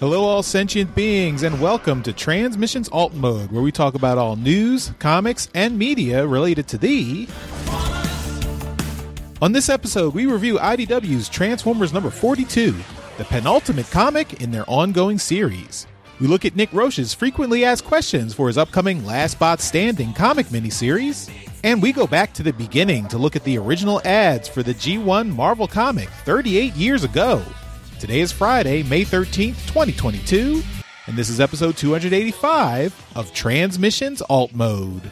Hello, all sentient beings, and welcome to Transmissions Alt Mode, where we talk about all news, comics, and media related to the. On this episode, we review IDW's Transformers number 42, the penultimate comic in their ongoing series. We look at Nick Roche's frequently asked questions for his upcoming Last Bot Standing comic miniseries. And we go back to the beginning to look at the original ads for the G1 Marvel comic 38 years ago. Today is Friday, May 13th, 2022, and this is episode 285 of Transmissions Alt Mode.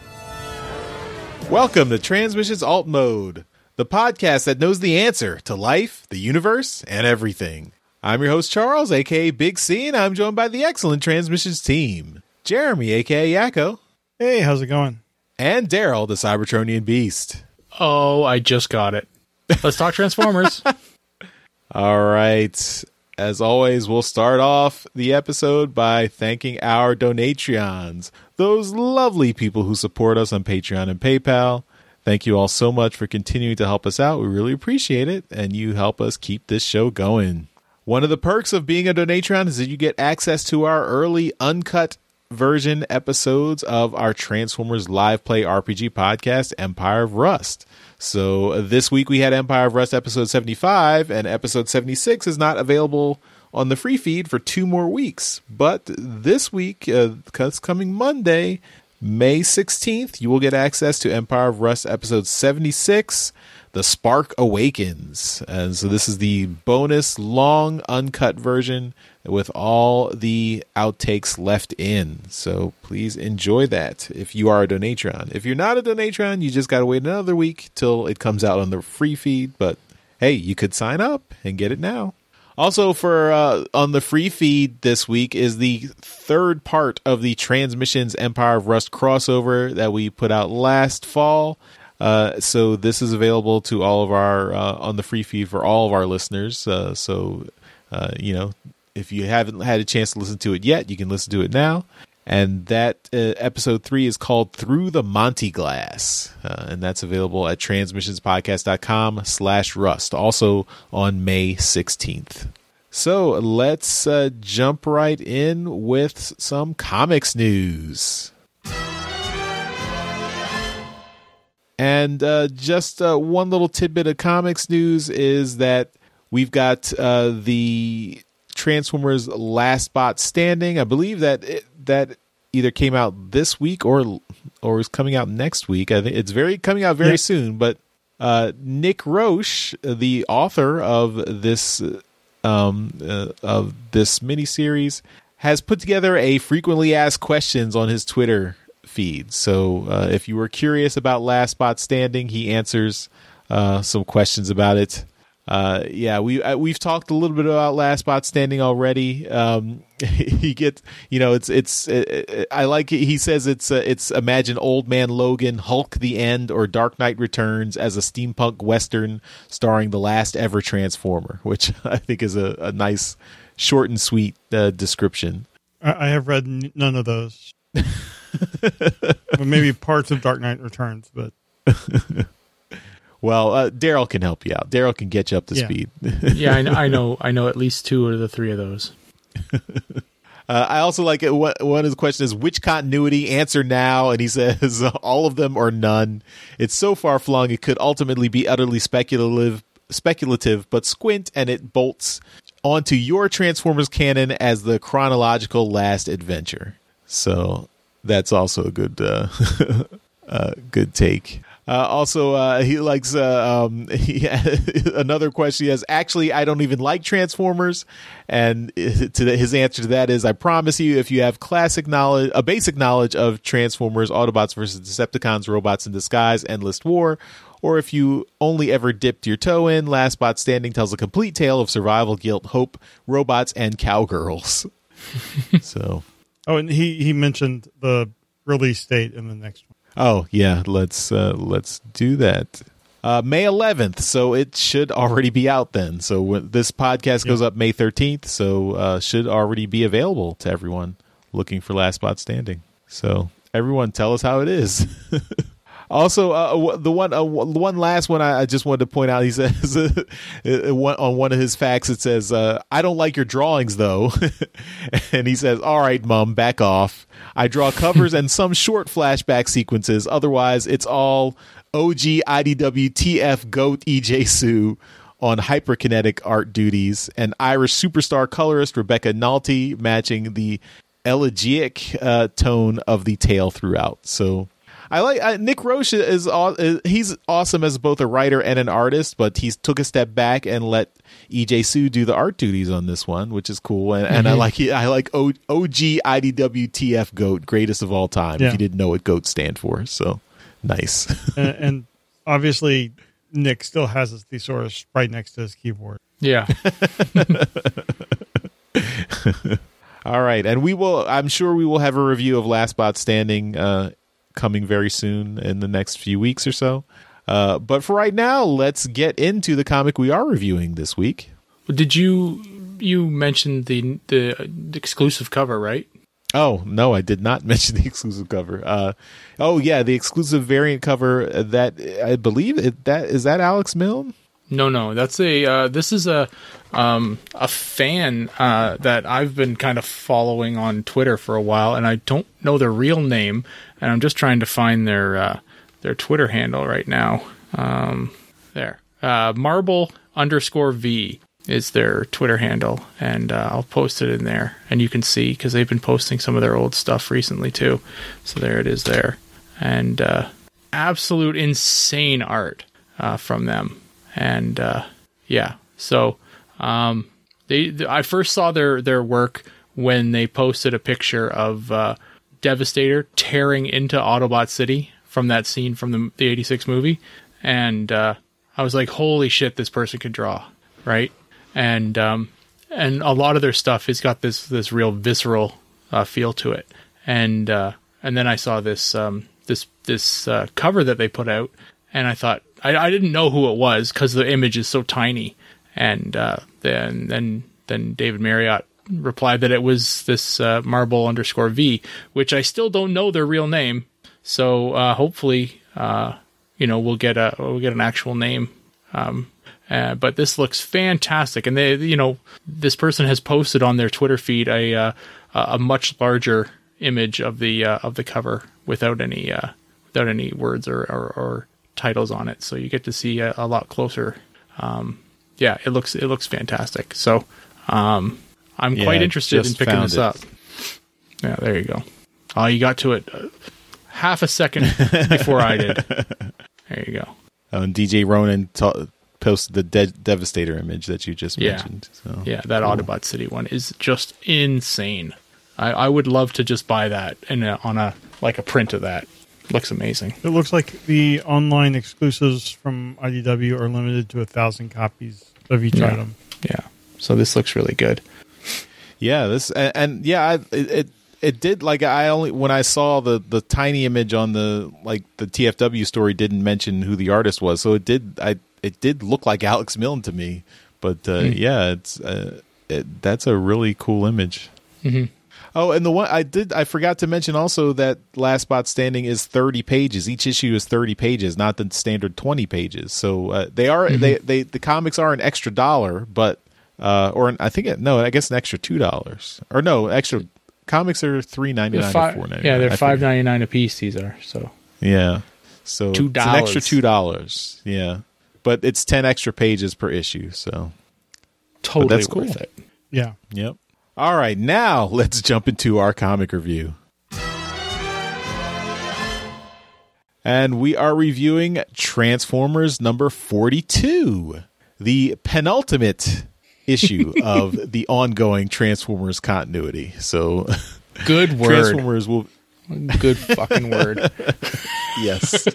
Welcome to Transmissions Alt Mode, the podcast that knows the answer to life, the universe, and everything. I'm your host, Charles, aka Big C, and I'm joined by the excellent Transmissions team Jeremy, aka Yakko, Hey, how's it going? and Daryl, the Cybertronian Beast. Oh, I just got it. Let's talk Transformers. All right. As always, we'll start off the episode by thanking our Donatreons, those lovely people who support us on Patreon and PayPal. Thank you all so much for continuing to help us out. We really appreciate it, and you help us keep this show going. One of the perks of being a Donatreon is that you get access to our early uncut version episodes of our Transformers live play RPG podcast, Empire of Rust. So this week we had Empire of Rust episode 75, and episode 76 is not available on the free feed for two more weeks. But this week, uh, coming Monday, May 16th, you will get access to Empire of Rust episode 76, The Spark Awakens. And so this is the bonus long uncut version with all the outtakes left in. So please enjoy that if you are a Donatreon. If you're not a Donatreon, you just got to wait another week till it comes out on the free feed. But hey, you could sign up and get it now. Also, for uh, on the free feed this week is the third part of the Transmissions Empire of Rust crossover that we put out last fall. Uh, so this is available to all of our uh, on the free feed for all of our listeners. Uh, so uh, you know, if you haven't had a chance to listen to it yet, you can listen to it now. And that uh, episode three is called Through the Monty Glass. Uh, and that's available at transmissionspodcast.com slash rust, also on May 16th. So let's uh, jump right in with some comics news. And uh, just uh, one little tidbit of comics news is that we've got uh, the Transformers Last Bot Standing. I believe that it, that either came out this week or or is coming out next week. I think it's very coming out very Yeah. soon. But uh, Nick Roche, the author of this um, uh, of this miniseries, has put together a frequently asked questions on his Twitter feed. So uh, if you were curious about Last Bot Standing, he answers uh, some questions about it. Uh, yeah, we uh, we've talked a little bit about Last Bot Standing already. Um, he gets, you know, it's it's. Uh, I like. It. He says it's uh, it's imagine Old Man Logan, Hulk the End, or Dark Knight Returns as a steampunk western starring the last ever Transformer, which I think is a, a nice, short and sweet uh, description. I, I have read n- none of those. well, maybe parts of Dark Knight Returns, but Well, uh, Daryl can help you out. Daryl can get you up to Yeah. speed. yeah, I know, I know. I know at least two or the three of those. Uh, I also like it. One one of the questions is which continuity? Answer now, and he says all of them or none. It's so far flung it could ultimately be utterly speculative. Speculative, but squint and it bolts onto your Transformers canon as the chronological last adventure. So that's also a good, uh, uh, good take. Uh, also, uh, he likes uh, um, he, another question. He has actually, I don't even like Transformers, and to his answer to that is, I promise you, if you have classic knowledge, a basic knowledge of Transformers, Autobots versus Decepticons, Robots in Disguise, Endless War, or if you only ever dipped your toe in, Last Bot Standing tells a complete tale of survival, guilt, hope, robots, and cowgirls. so, oh, and he he mentioned the release date in the next one. Oh yeah, let's uh, let's do that. Uh, May 11th, so it should already be out then. So when this podcast goes up May 13th, so uh, should already be available to everyone looking for Last Bot Standing. So everyone, tell us how it is. Also, uh, the one, uh, one last one I, just wanted to point out. He says uh, on one of his facts, it says, uh, "I don't like your drawings, though," and he says, "All right, mom, back off. I draw covers and some short flashback sequences. Otherwise, it's all OG IDW TF Goat EJ Su." On hyperkinetic art duties, and Irish superstar colorist Rebecca Nalty matching the elegiac uh, tone of the tale throughout. So I like uh, Nick Roche is aw- uh, he's awesome as both a writer and an artist, but he's took a step back and let EJ Su do the art duties on this one, which is cool. And, and I like I like o- OG IDWTF Goat, greatest of all time. Yeah. If you didn't know what Goat stand for, so nice. and, and obviously, Nick still has his thesaurus right next to his keyboard. Yeah. All right, and we will. I'm sure we will have a review of Last Bot Standing uh, coming very soon in the next few weeks or so. Uh, but for right now, let's get into the comic we are reviewing this week. Did you you mentioned the the exclusive cover, right? Oh no, I did not mention the exclusive cover. Uh, oh yeah, the exclusive variant cover that I believe it, that is that Alex Milne. No, no, that's a. Uh, this is a um, a fan uh, that I've been kind of following on Twitter for a while, and I don't know their real name, and I'm just trying to find their uh, their Twitter handle right now. Um, there, uh, Marble underscore V is their Twitter handle, and uh, I'll post it in there, and you can see because they've been posting some of their old stuff recently too. So there it is there, and uh, absolute insane art uh, from them. And uh, yeah, so um, they th- I first saw their their work when they posted a picture of uh, Devastator tearing into Autobot City from that scene from the the '86 movie, and uh, I was like, "Holy shit, this person could draw!" Right, and um, and a lot of their stuff has got this this real visceral uh, feel to it, and uh, and then I saw this um, this this uh, cover that they put out, and I thought I, I didn't know who it was because the image is so tiny, and uh, then then then David Marriott replied that it was this uh, Marble underscore V, which I still don't know their real name. So uh, hopefully, uh, you know, we'll get a we'll get an actual name. Um, uh, but this looks fantastic, and they, you know, this person has posted on their Twitter feed a uh, a much larger image of the uh, of the cover without any uh, without any words or, or, or titles on it, so you get to see a, a lot closer. Um, yeah, it looks it looks fantastic. So um, I'm Yeah, quite interested in picking this it. up. Yeah, there you go. Oh, you got to it uh, half a second before I did. There you go. Uh, and DJ Ronan ta- posted the de- Devastator image that you just Yeah. mentioned. So. Yeah, that Autobot City one is just insane. I, I would love to just buy that and on a like a print of that. Looks amazing. It looks like the online exclusives from IDW are limited to a thousand copies of each Yeah. item. Yeah. So this looks really good. Yeah, this and, and yeah, I, it, it it did like I only when I saw the the tiny image on the like the TFW story didn't mention who the artist was, so it did I it did look like Alex Milne to me, but uh, yeah, it's uh, it, that's a really cool image. Mhm. Oh, and the one I did I forgot to mention also that Last Bot Standing is thirty pages. Each issue is thirty pages, not the standard twenty pages. So uh, they are they they the comics are an extra dollar, but uh, or an, I think it, no, I guess an extra two dollars or no extra. Comics are three ninety nine They're nine or four ninety nine. yeah, they're five ninety nine a piece. These are so Yeah, so Two it's an extra two dollars. Yeah, but it's ten extra pages per issue. So totally that's cool. worth it. Yeah. Yep. All right, now let's jump into our comic review. And we are reviewing Transformers number 42, the penultimate issue of the ongoing Transformers continuity. So, Good word. Transformers will Good fucking word. yes.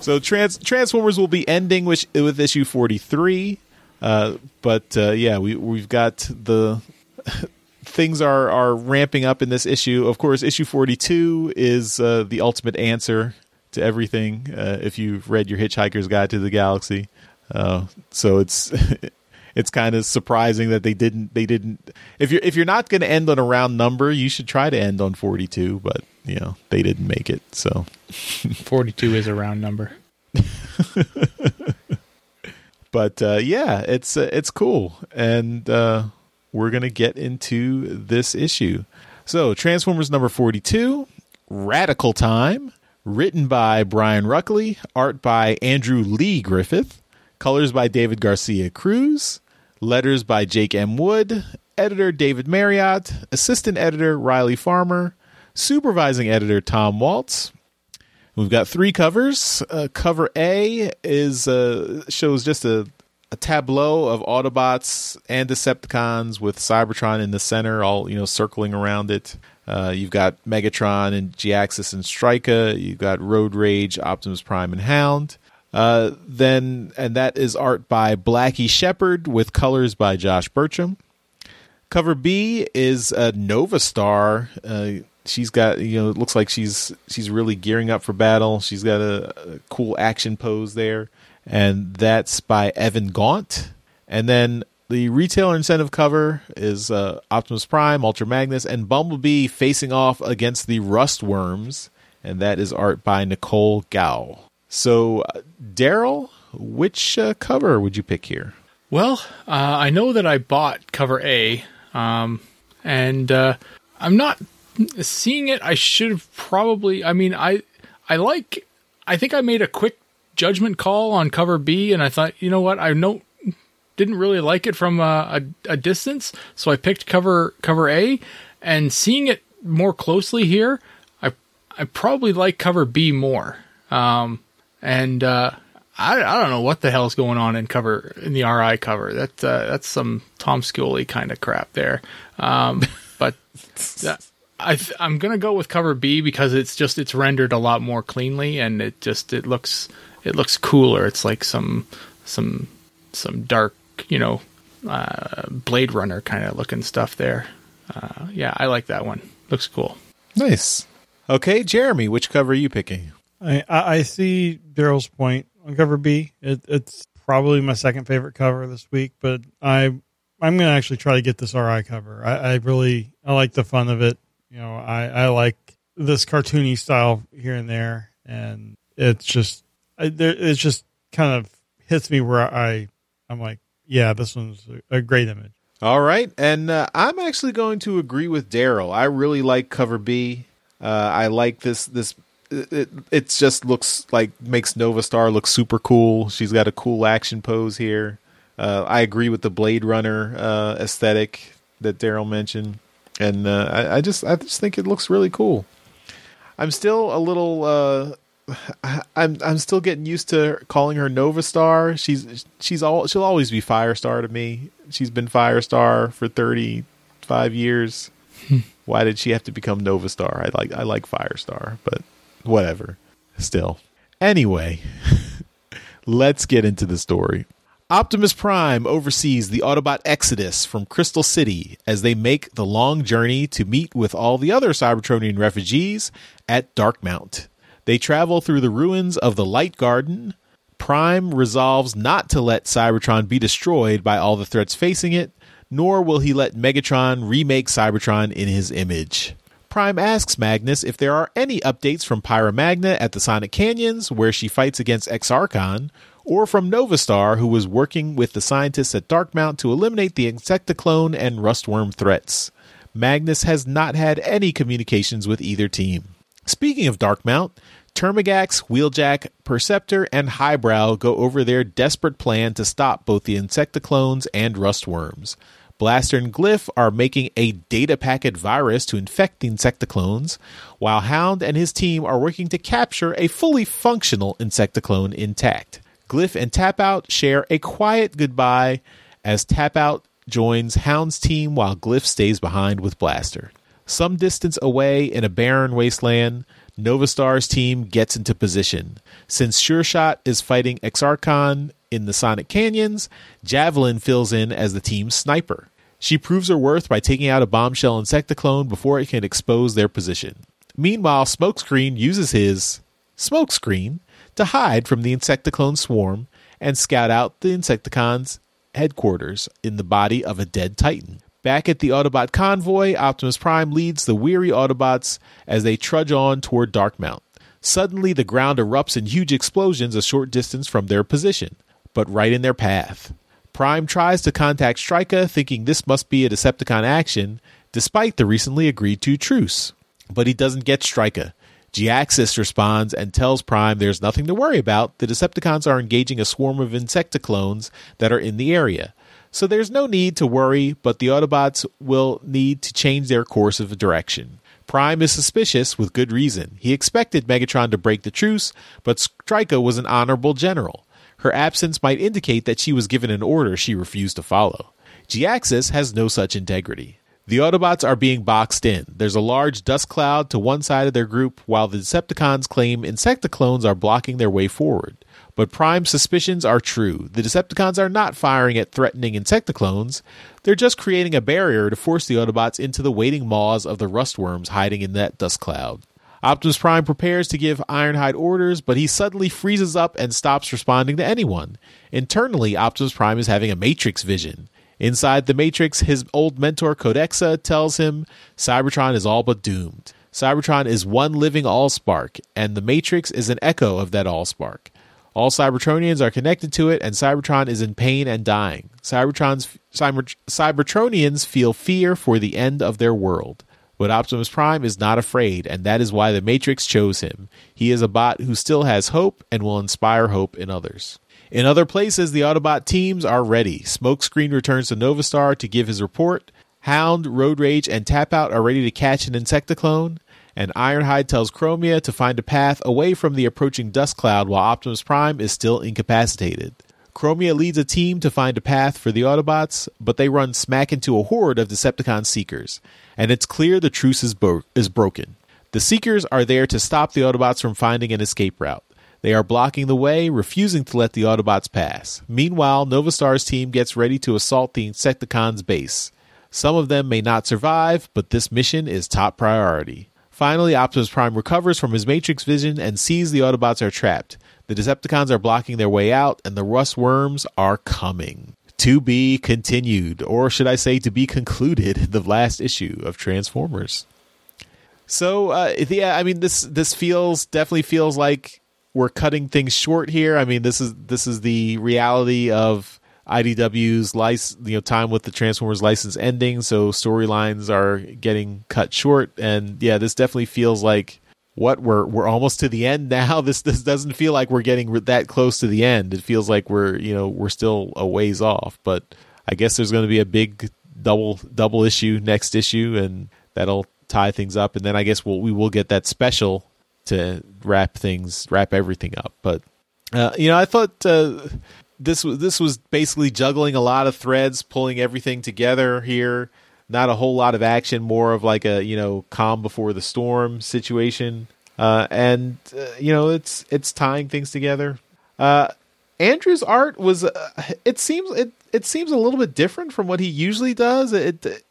so trans Transformers will be ending with with issue forty three, uh, but uh, yeah, we we've got the things are are ramping up in this issue. Of course, issue forty two is uh, the ultimate answer to everything. Uh, if you've read your Hitchhiker's Guide to the Galaxy, uh, so it's. It's kind of surprising that they didn't. They didn't. If you're if you're not going to end on a round number, you should try to end on forty two. But you know they didn't make it. So, 42 is a round number. but uh, yeah, it's uh, it's cool, and uh, we're gonna get into this issue. So, Transformers number forty-two, Radical Time, written by Brian Ruckley, art by Andrew Lee Griffith, colors by David Garcia Cruz, letters by Jake M. Wood, editor David Marriott, assistant editor Riley Farmer, supervising editor Tom Waltz. We've got three covers. Uh, cover A is uh, shows just a, a tableau of Autobots and Decepticons with Cybertron in the center, all you know, circling around it. Uh, you've got Megatron and Geaxis and Strika. You've got Road Rage, Optimus Prime, and Hound. Uh, then, and that is art by Blackie Shepard with colors by Josh Burcham. Cover B is Nova Star. Uh, she's got you know it looks like she's she's really gearing up for battle. She's got a, a cool action pose there, and that's by Evan Gaunt. And then the retailer incentive cover is uh, Optimus Prime, Ultra Magnus, and Bumblebee facing off against the Rust Worms, and that is art by Nicole Gao. So, uh, Daryl, which uh, cover would you pick here? Well, uh, I know that I bought cover A, um, and uh, I'm not seeing it. I should have probably. I mean, I I like. I think I made a quick judgment call on cover B, and I thought, you know what, I know didn't really like it from a, a, a distance, so I picked cover cover A, and seeing it more closely here, I I probably like cover B more. Um, and uh, I I don't know what the hell's going on in cover in the RI cover. That uh, that's some Tom Scioli kind of crap there. Um, but I I'm gonna go with cover B because it's just it's rendered a lot more cleanly and it just it looks it looks cooler. It's like some some some dark you know uh, Blade Runner kind of looking stuff there. Uh, yeah, I like that one. Looks cool. Nice. Okay, Jeremy, which cover are you picking? I, I I see Daryl's point on cover B. It, it's probably my second favorite cover this week, but I I'm gonna actually try to get this RI cover. I, I really I like the fun of it. You know, I I like this cartoony style here and there, and it's just I, there, it's just kind of hits me where I I'm like, yeah, this one's a, great image. All right, and uh, I'm actually going to agree with Daryl. I really like cover B. Uh, I like this this it, it just looks like makes Nova Star look super cool. She's got a cool action pose here. Uh, I agree with the Blade Runner uh, aesthetic that Daryl mentioned, and uh, I, I, just I just think it looks really cool. I'm still a little uh, I'm I'm still getting used to calling her Nova Star. She's she's all she'll always be Firestar to me. She's been Firestar for 35 years. Hmm. Why did she have to become Nova Star? I like I like Firestar, but whatever. Still. Anyway, let's get into the story. Optimus Prime oversees the Autobot exodus from Crystal City as they make the long journey to meet with all the other Cybertronian refugees at Darkmount. They travel through the ruins of the Light Garden. Prime resolves not to let Cybertron be destroyed by all the threats facing it, nor will he let Megatron remake Cybertron in his image. Prime asks Magnus if there are any updates from Pyra Magna at the Sonic Canyons, where she fights against Exarchon, or from Novastar, who was working with the scientists at Darkmount to eliminate the Insecticlone and Rustworm threats. Magnus has not had any communications with either team. Speaking of Darkmount, Termagax, Wheeljack, Perceptor, and Highbrow go over their desperate plan to stop both the Insecticlones and Rustworms. Blaster and Glyph are making a data packet virus to infect the Insecticlones, while Hound and his team are working to capture a fully functional Insecticlone intact. Glyph and Tapout share a quiet goodbye as Tapout joins Hound's team while Glyph stays behind with Blaster. Some distance away in a barren wasteland, Novastar's team gets into position. Since Sure Shot is fighting Exarchon in the Sonic Canyons, Javelin fills in as the team's sniper. She proves her worth by taking out a bombshell insecticlone before it can expose their position. Meanwhile, Smokescreen uses his smokescreen to hide from the insecticlone swarm and scout out the Insecticon's headquarters in the body of a dead Titan. Back at the Autobot convoy, Optimus Prime leads the weary Autobots as they trudge on toward Darkmount. Suddenly, the ground erupts in huge explosions a short distance from their position, but right in their path. Prime tries to contact Strika, thinking this must be a Decepticon action, despite the recently agreed to truce. But he doesn't get Strika. Geaxis responds and tells Prime there's nothing to worry about. The Decepticons are engaging a swarm of Insecticlones that are in the area. So there's no need to worry, but the Autobots will need to change their course of direction. Prime is suspicious with good reason. He expected Megatron to break the truce, but Strika was an honorable general. Her absence might indicate that she was given an order she refused to follow. Geaxis has no such integrity. The Autobots are being boxed in. There's a large dust cloud to one side of their group, while the Decepticons claim Insecticlones are blocking their way forward. But Prime's suspicions are true. The Decepticons are not firing at threatening Insecticlones. They're just creating a barrier to force the Autobots into the waiting maws of the rustworms hiding in that dust cloud. Optimus Prime prepares to give Ironhide orders, but he suddenly freezes up and stops responding to anyone. Internally, Optimus Prime is having a Matrix vision. Inside the Matrix, his old mentor Codexa tells him Cybertron is all but doomed. Cybertron is one living Allspark, and the Matrix is an echo of that Allspark. All Cybertronians are connected to it, and Cybertron is in pain and dying. Cybertron's, Cyber, Cybertronians feel fear for the end of their world. But Optimus Prime is not afraid, and that is why the Matrix chose him. He is a bot who still has hope and will inspire hope in others. In other places, the Autobot teams are ready. Smokescreen returns to Novastar to give his report. Hound, Road Rage, and Tap Out are ready to catch an Insecticlone. And Ironhide tells Chromia to find a path away from the approaching dust cloud while Optimus Prime is still incapacitated. Chromia leads a team to find a path for the Autobots, but they run smack into a horde of Decepticon Seekers, and it's clear the truce is, bro- is broken. The Seekers are there to stop the Autobots from finding an escape route. They are blocking the way, refusing to let the Autobots pass. Meanwhile, Novastar's team gets ready to assault the Insecticons' base. Some of them may not survive, but this mission is top priority. Finally, Optimus Prime recovers from his Matrix vision and sees the Autobots are trapped. The Decepticons are blocking their way out, and the Rust Worms are coming. To be continued, or should I say, to be concluded, the last issue of Transformers. So, uh, yeah, I mean, this this feels definitely feels like we're cutting things short here. I mean, this is this is the reality of IDW's license, you know, time with the Transformers license ending, so storylines are getting cut short. And yeah, this definitely feels like what we're we're almost to the end now. This this doesn't feel like we're getting that close to the end. It feels like we're you know we're still a ways off. But I guess there's going to be a big double double issue next issue, and that'll tie things up. And then I guess we'll we will get that special to wrap things wrap everything up. But uh, you know, I thought. Uh, this was this was basically juggling a lot of threads, pulling everything together here. Not a whole lot of action, more of like a you know calm before the storm situation. Uh, and uh, you know it's it's tying things together. Uh, Andrew's art was uh, it seems it it seems a little bit different from what he usually does. It it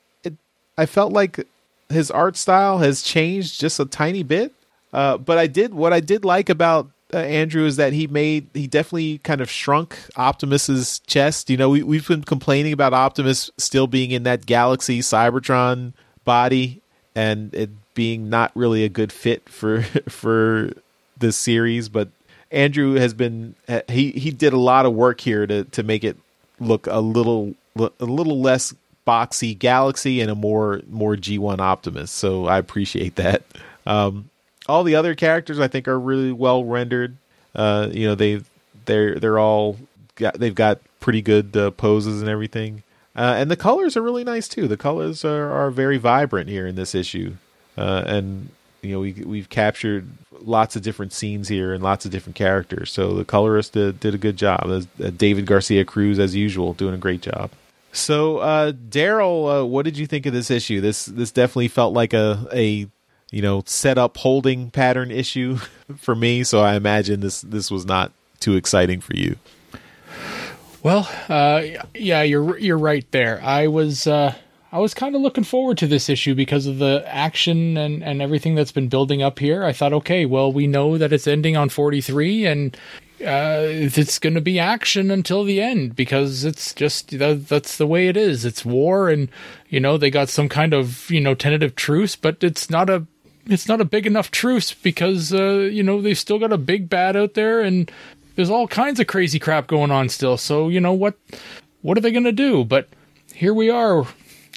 I felt like his art style has changed just a tiny bit. Uh, but I did what I did like about uh, Andrew is that he made he definitely kind of shrunk Optimus's chest. You know, we we've been complaining about Optimus still being in that Galaxy Cybertron body and it being not really a good fit for for this series, but Andrew has been he he did a lot of work here to to make it look a little a little less boxy Galaxy and a more more G1 Optimus. So I appreciate that. Um, all the other characters I think are really well rendered. Uh, you know they they're they're all got they've got pretty good uh, poses and everything. Uh, and the colors are really nice too. The colors are, are very vibrant here in this issue, uh, and you know we we've captured lots of different scenes here and lots of different characters. So the colorist did, did a good job. Uh, David Garcia Cruz, as usual, doing a great job. So uh, Daryl, what did you think of this issue? This this definitely felt like a a you know set up holding pattern issue for me. So I imagine this this was not too exciting for you. Well, uh, yeah, you're you're right there. I was uh, I was kind of looking forward to this issue because of the action and, and everything that's been building up here. I thought, okay, well, we know that it's ending on 43, and uh, it's going to be action until the end because it's just that, that's the way it is. It's war, and you know they got some kind of you know tentative truce, but it's not a it's not a big enough truce because uh, you know they've still got a big bad out there, and there's all kinds of crazy crap going on still. So you know what what are they going to do? But here we are,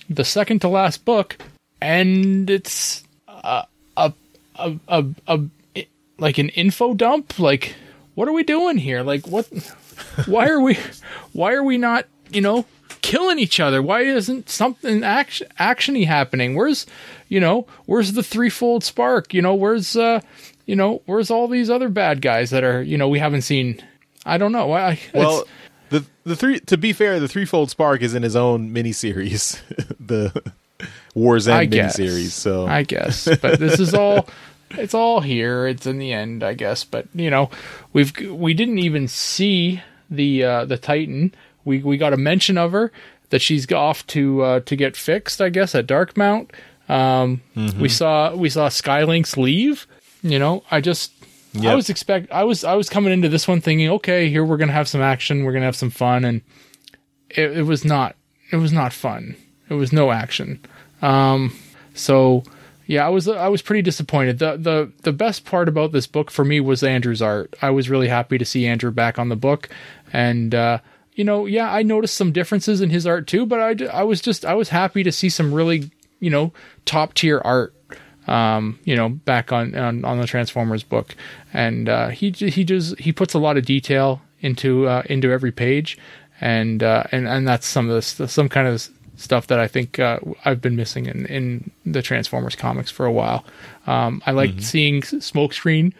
the second to last book, and it's a a a, a, a like an info dump. Like, what are we doing here? Like, what? why are we? Why are we not? You know, killing each other? Why isn't something action actiony happening? Where's you know where's the threefold spark? You know where's uh you know where's all these other bad guys that are you know we haven't seen? I don't know. I, well, the the three to be fair, the threefold spark is in his own miniseries, the War's End miniseries. So I guess, but this is all. It's all here. It's in the end, I guess. But you know, we've we didn't even see the uh, the Titan we we got a mention of her that she's off to uh, to get fixed, I guess, at Darkmount. Um, mm-hmm. We saw we saw Skylynx leave. You know, I just yep. I was expect I was I was coming into this one thinking, okay, here we're gonna have some action, we're gonna have some fun, and it, it was not it was not fun. It was no action. Um, so yeah, I was I was pretty disappointed. the the The best part about this book for me was Andrew's art. I was really happy to see Andrew back on the book, and uh, you know, yeah, I noticed some differences in his art too, but I, I was just, I was happy to see some really, you know, top tier art, um, you know, back on, on, on the Transformers book. And, uh, he, he just, he puts a lot of detail into, uh, into every page. And, uh, and, and that's some of the, some kind of stuff that I think, uh, I've been missing in, in the Transformers comics for a while. Um, I liked mm-hmm. seeing Smokescreen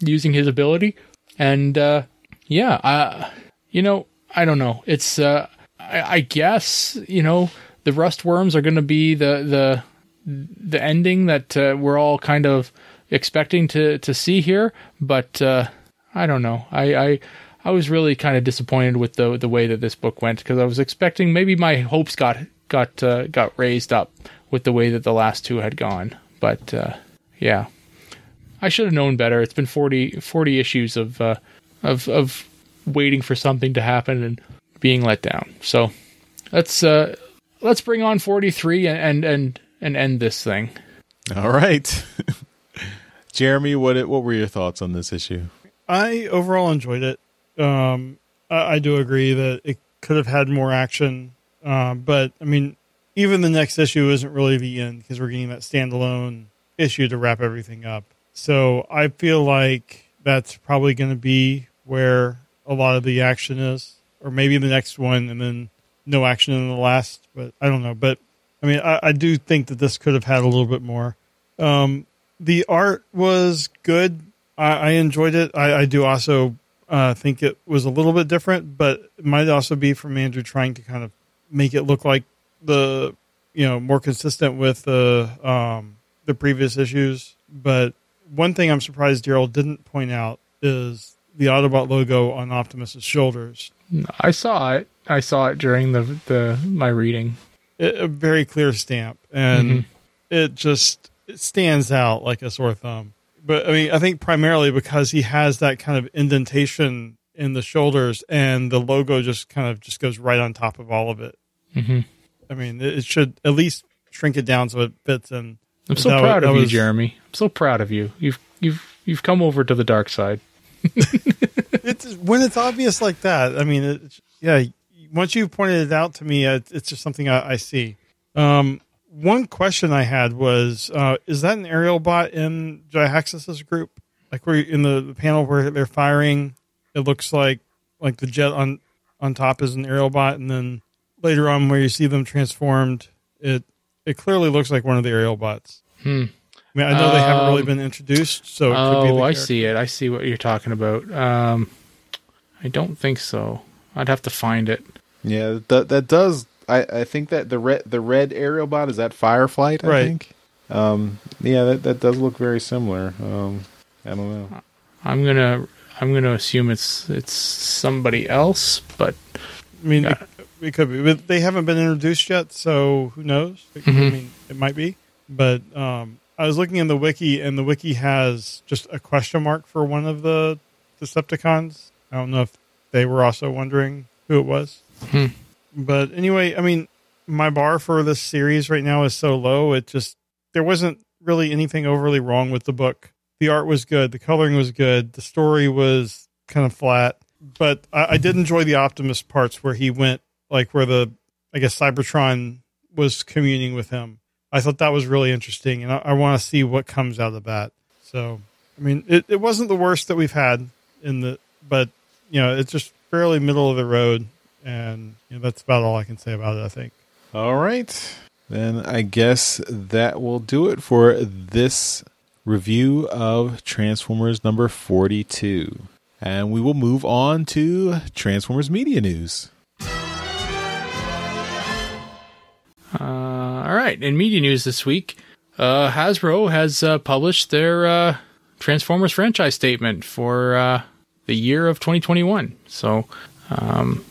using his ability. And, uh, yeah, I, you know, I don't know. It's uh, I, I guess you know the rust worms are going to be the the the ending that uh, we're all kind of expecting to to see here, but uh, I don't know. I, I I was really kind of disappointed with the the way that this book went because I was expecting maybe my hopes got got uh, got raised up with the way that the last two had gone. But uh, yeah, I should have known better. It's been 40, 40 issues of uh, of of waiting for something to happen and being let down. So let's uh, let's bring on 43 and and and end this thing. All right. Jeremy, what what were your thoughts on this issue? I overall enjoyed it. Um, I, I, do agree that it could have had more action, uh, but I mean, even the next issue isn't really the end because we're getting that standalone issue to wrap everything up. So I feel like that's probably going to be where a lot of the action is, or maybe the next one, and then no action in the last. But I don't know. But I mean, I, I do think that this could have had a little bit more. Um, the art was good. I, I enjoyed it. I, I do also uh, think it was a little bit different, but it might also be from Andrew trying to kind of make it look like the you know more consistent with the um, the previous issues. But one thing I'm surprised Daryl didn't point out is the Autobot logo on Optimus's shoulders. I saw it. I saw it during the the my reading. It, a very clear stamp, and mm-hmm. it just it stands out like a sore thumb. But I mean, I think primarily because he has that kind of indentation in the shoulders, and the logo just kind of just goes right on top of all of it. Mm-hmm. I mean, it should at least shrink it down so it fits in. I'm so that, proud of you, was, Jeremy. I'm so proud of you. You've you've you've come over to the dark side. it's when it's obvious like that. I mean, it, yeah. Once you pointed it out to me, it's just something I, I see. Um, one question I had was: uh, Is that an aerial bot in Geaxis's group? Like where in the, the panel where they're firing, it looks like like the jet on on top is an aerial bot, and then later on where you see them transformed, it it clearly looks like one of the aerial bots. Hmm. I mean, I know um, they haven't really um, been introduced, so oh, I see it. I see what you're talking about. Um, I don't think so. I'd have to find it. Yeah, that that does. I, I think that the red the red aerial bot is that Fireflight. I right. think. Um, yeah, that that does look very similar. Um, I don't know. I'm gonna I'm gonna assume it's it's somebody else, but I mean, uh, it, it, could be. But they haven't been introduced yet, so who knows? Mm-hmm. I mean, it might be. But um, I was looking in the wiki, and the wiki has just a question mark for one of the Decepticons. I don't know if they were also wondering who it was. Hmm. But anyway, I mean, my bar for this series right now is so low. It just there wasn't really anything overly wrong with the book. The art was good, the coloring was good, the story was kind of flat. But I, I did enjoy the Optimus parts where he went like where the I guess Cybertron was communing with him. I thought that was really interesting, and I, I want to see what comes out of that. So, I mean, it, it wasn't the worst that we've had in the, but you know, it's just fairly middle of the road, and you know, that's about all I can say about it. I think. All right. Then I guess that will do it for this review of Transformers number 42. And we will move on to Transformers Media News. Uh, all right. In media news this week, uh, Hasbro has uh, published their uh, Transformers franchise statement for uh, the year of 2021. So, um,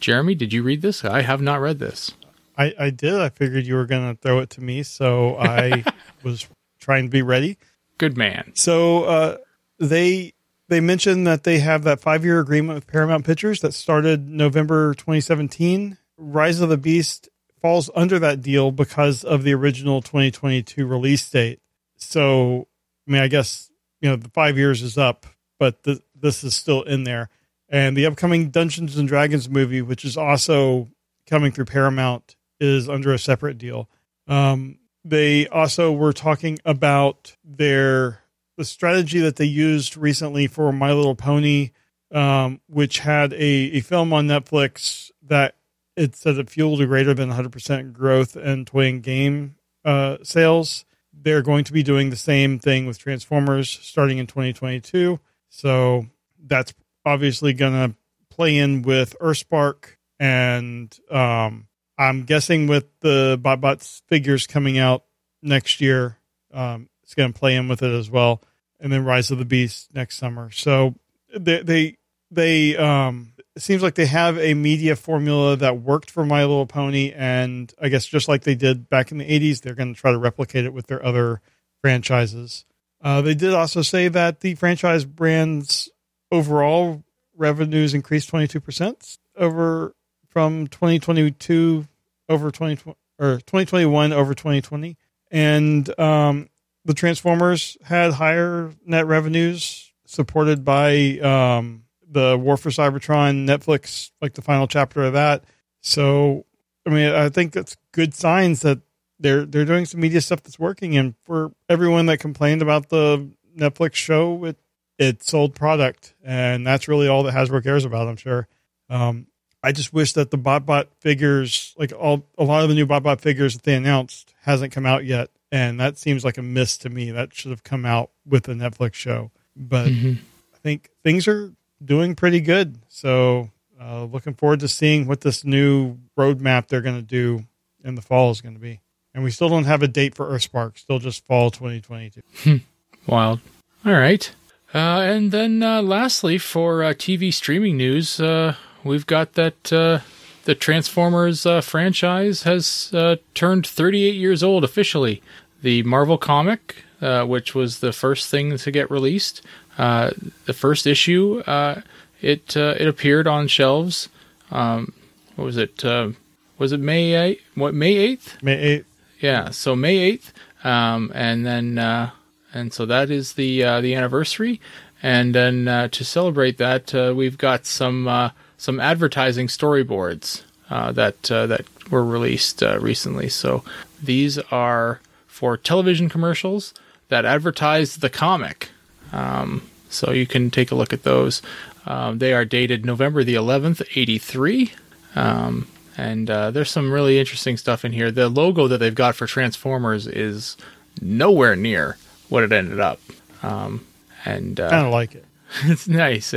Jeremy, did you read this? I have not read this. I, I did. I figured you were going to throw it to me, so I was trying to be ready. Good man. So uh, they they mentioned that they have that five year agreement with Paramount Pictures that started November 2017. Rise of the Beast falls under that deal because of the original 2022 release date. So, I mean, I guess you know the five years is up, but th- this is still in there. And the upcoming Dungeons and Dragons movie, which is also coming through Paramount, is under a separate deal. Um, they also were talking about their the strategy that they used recently for My Little Pony, um, which had a, a film on Netflix that it said it fueled a greater than 100% growth in toy and game uh, sales. They're going to be doing the same thing with Transformers starting in 2022. So that's obviously going to play in with Earthspark. And um, I'm guessing with the BotBots figures coming out next year, um, it's going to play in with it as well. And then Rise of the Beast next summer. So they, they, they um, it seems like they have a media formula that worked for My Little Pony, and I guess just like they did back in the '80s, they're going to try to replicate it with their other franchises. Uh, they did also say that the franchise brands overall revenues increased 22 percent over from 2022 over 2020 or 2021 over 2020, and um, the Transformers had higher net revenues supported by um, the War for Cybertron Netflix, like the final chapter of that. So, I mean, I think that's good signs that they're they're doing some media stuff that's working. And for everyone that complained about the Netflix show, it it sold product, and that's really all that Hasbro cares about. I'm sure. Um, I just wish that the BotBot figures, like all a lot of the new BotBot figures that they announced, hasn't come out yet, and that seems like a miss to me. That should have come out with the Netflix show, but Mhm. I think things are doing pretty good. So, uh, looking forward to seeing what this new roadmap they're going to do in the fall is going to be. And we still don't have a date for Earthspark, still just fall 2022. Wild. All right. Uh, and then uh, lastly, for uh, TV streaming news, uh, we've got that uh, the Transformers franchise has turned 38 years old officially. The Marvel comic, which was the first thing to get released, uh, the first issue, uh, it uh, it appeared on shelves. Um, what was it? Uh, was it May 8th? What May 8th? May 8th. Yeah, so May eighth, um, and then uh, and so that is the uh, the anniversary, and then uh, to celebrate that, uh, we've got some uh, some advertising storyboards uh, that uh, that were released uh, recently. So these are for television commercials that advertise the comic. Um, so you can take a look at those. Um, they are dated November the 11th, 83. Um, and uh, there's some really interesting stuff in here. The logo that they've got for Transformers is nowhere near what it ended up. Um, and uh, Kind of like it. it's nice.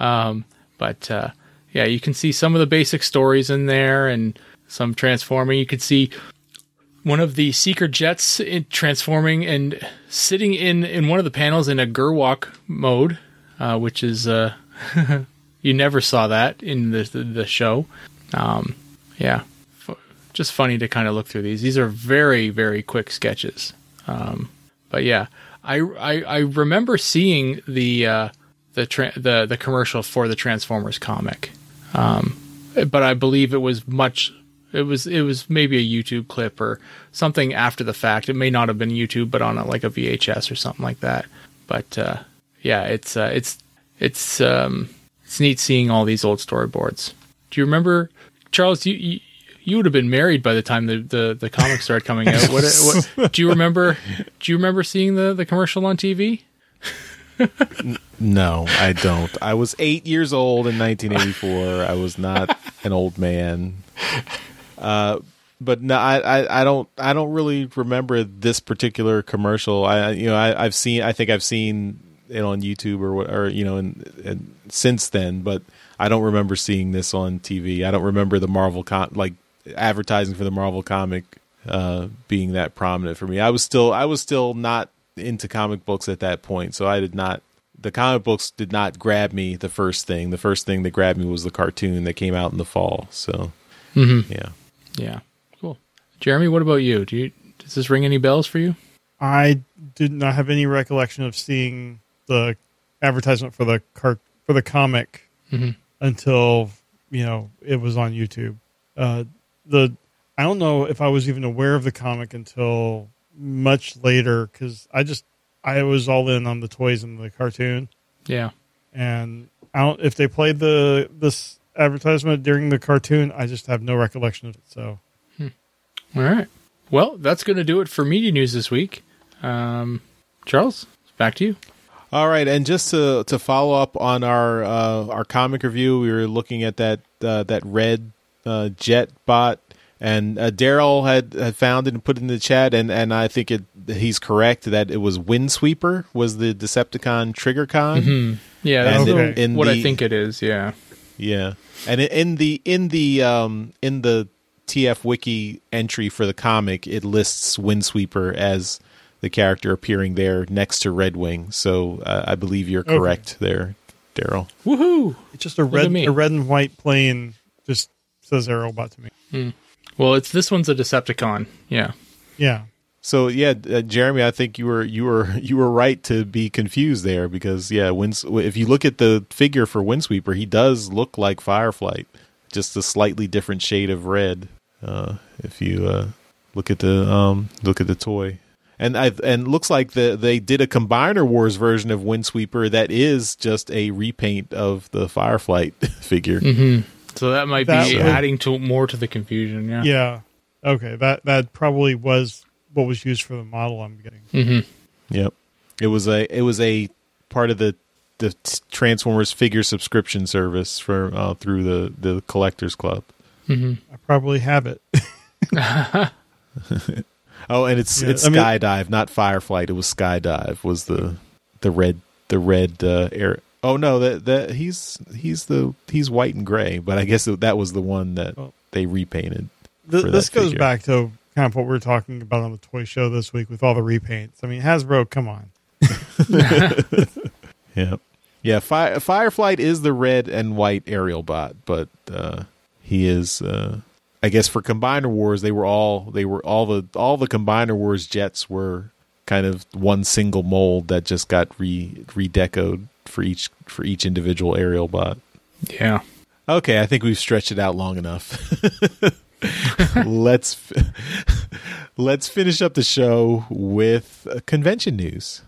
Um, but uh, yeah, you can see some of the basic stories in there and some transforming. You can see one of the seeker jets in transforming and sitting in, in one of the panels in a Gerwalk mode, uh, which is uh, you never saw that in the the, the show. Um, yeah, F- just funny to kind of look through these. These are very very quick sketches. Um, but yeah, I, I I remember seeing the uh, the tra- the the commercial for the Transformers comic. Um, but I believe it was much. It was it was maybe a YouTube clip or something after the fact. It may not have been YouTube, but on a, like a VHS or something like that. But uh, yeah, it's uh, it's it's um, it's neat seeing all these old storyboards. Do you remember, Charles? You, you you would have been married by the time the, the, the comics started coming out. What, what, do you remember? Do you remember seeing the, the commercial on TV? no, I don't. I was eight years old in 1984. I was not an old man. Uh, but no, I, I, I, don't I don't really remember this particular commercial. I you know I, have seen I think I've seen it on YouTube or what or you know and, and since then, but I don't remember seeing this on TV. I don't remember the Marvel con- like advertising for the Marvel comic uh, being that prominent for me. I was still I was still not into comic books at that point, so I did not. The comic books did not grab me. The first thing, the first thing that grabbed me was the cartoon that came out in the fall. So, mm-hmm. yeah, yeah, cool. Jeremy, what about you? Do you does this ring any bells for you? I did not have any recollection of seeing the advertisement for the car for the comic mm-hmm. until you know it was on YouTube. Uh, the I don't know if I was even aware of the comic until much later because I just I was all in on the toys and the cartoon. Yeah, and I don't if they played the this advertisement during the cartoon. I just have no recollection of it. So, hmm. all right. Well, that's going to do it for media news this week. Um, Charles, back to you. All right, and just to to follow up on our uh, our comic review, we were looking at that uh, that red uh, jet bot, and uh, Daryl had, had found it and put it in the chat, and, and I think it he's correct that it was Windsweeper was the Decepticon Triggercon. Mm-hmm. Yeah, that's okay. in what the, I think it is. Yeah, yeah, and in the in the um in the TF Wiki entry for the comic, it lists Windsweeper as the character appearing there next to Redwing. So uh, I believe you're correct okay. there, Daryl. Woohoo! It's just a red a red and white plane just says Aerobot to me. Hmm. Well, it's this one's a Decepticon. Yeah. Yeah. So yeah, uh, Jeremy, I think you were you were you were right to be confused there because yeah, Winds- if you look at the figure for Windsweeper, he does look like Fireflight, just a slightly different shade of red. Uh, if you uh, look at the um, look at the toy, and I and looks like the they did a Combiner Wars version of Windsweeper that is just a repaint of the Fireflight figure. Mm-hmm. So that might that be would, adding to more to the confusion. Yeah. Yeah. Okay. That that probably was what was used for the model I'm getting. Mm-hmm. Yep. It was a it was a part of the the Transformers figure subscription service for uh, through the the collectors club. Mm-hmm. I probably have it. oh, and it's yeah, it's I Skydive, mean, not Fireflight. It was Skydive. Was the the red the red uh, air Oh no, that that he's he's the he's white and gray, but I guess that was the one that they repainted. Th- this goes figure. back to kind of what we are talking about on the toy show this week with all the repaints. I mean, Hasbro, come on. yeah, yeah. Fire, Fireflight is the red and white aerial bot, but uh, he is. Uh, I guess for Combiner Wars, they were all they were all the all the Combiner Wars jets were kind of one single mold that just got re redecoed for each for each individual aerial bot. Yeah. Okay, I think we've stretched it out long enough. let's let's finish up the show with convention news.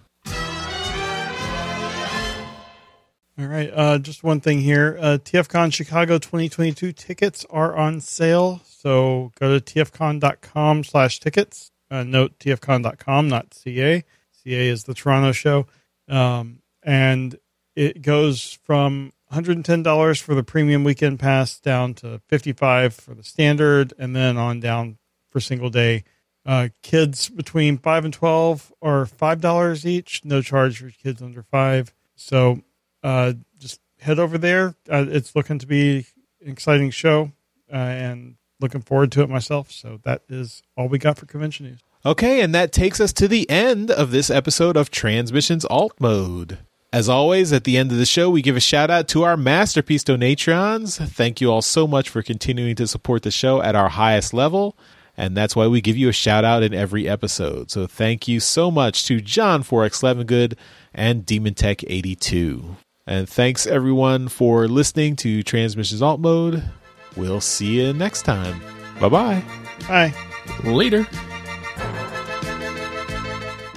All right, uh, just one thing here. Uh, TFCon Chicago 2022 tickets are on sale. So go to tfcon.com slash tickets. Uh, note tfcon.com, not CA. CA is the Toronto show. Um, and it goes from $110 for the premium weekend pass down to 55 for the standard and then on down for single day. Uh, kids between 5 and 12 are $5 each. No charge for kids under 5 so uh, just head over there. Uh, it's looking to be an exciting show uh, and looking forward to it myself. So that is all we got for convention news. Okay and that takes us to the end of this episode of transmissions alt mode as always, at the end of the show, we give a shout out to our masterpiece Donatreons. Thank you all so much for continuing to support the show at our highest level. And that's why we give you a shout out in every episode. So thank you so much to John Forex Levengood and Demon Tech 82. And thanks everyone for listening to Transmissions Alt Mode. We'll see you next time. Bye bye. Bye. Later.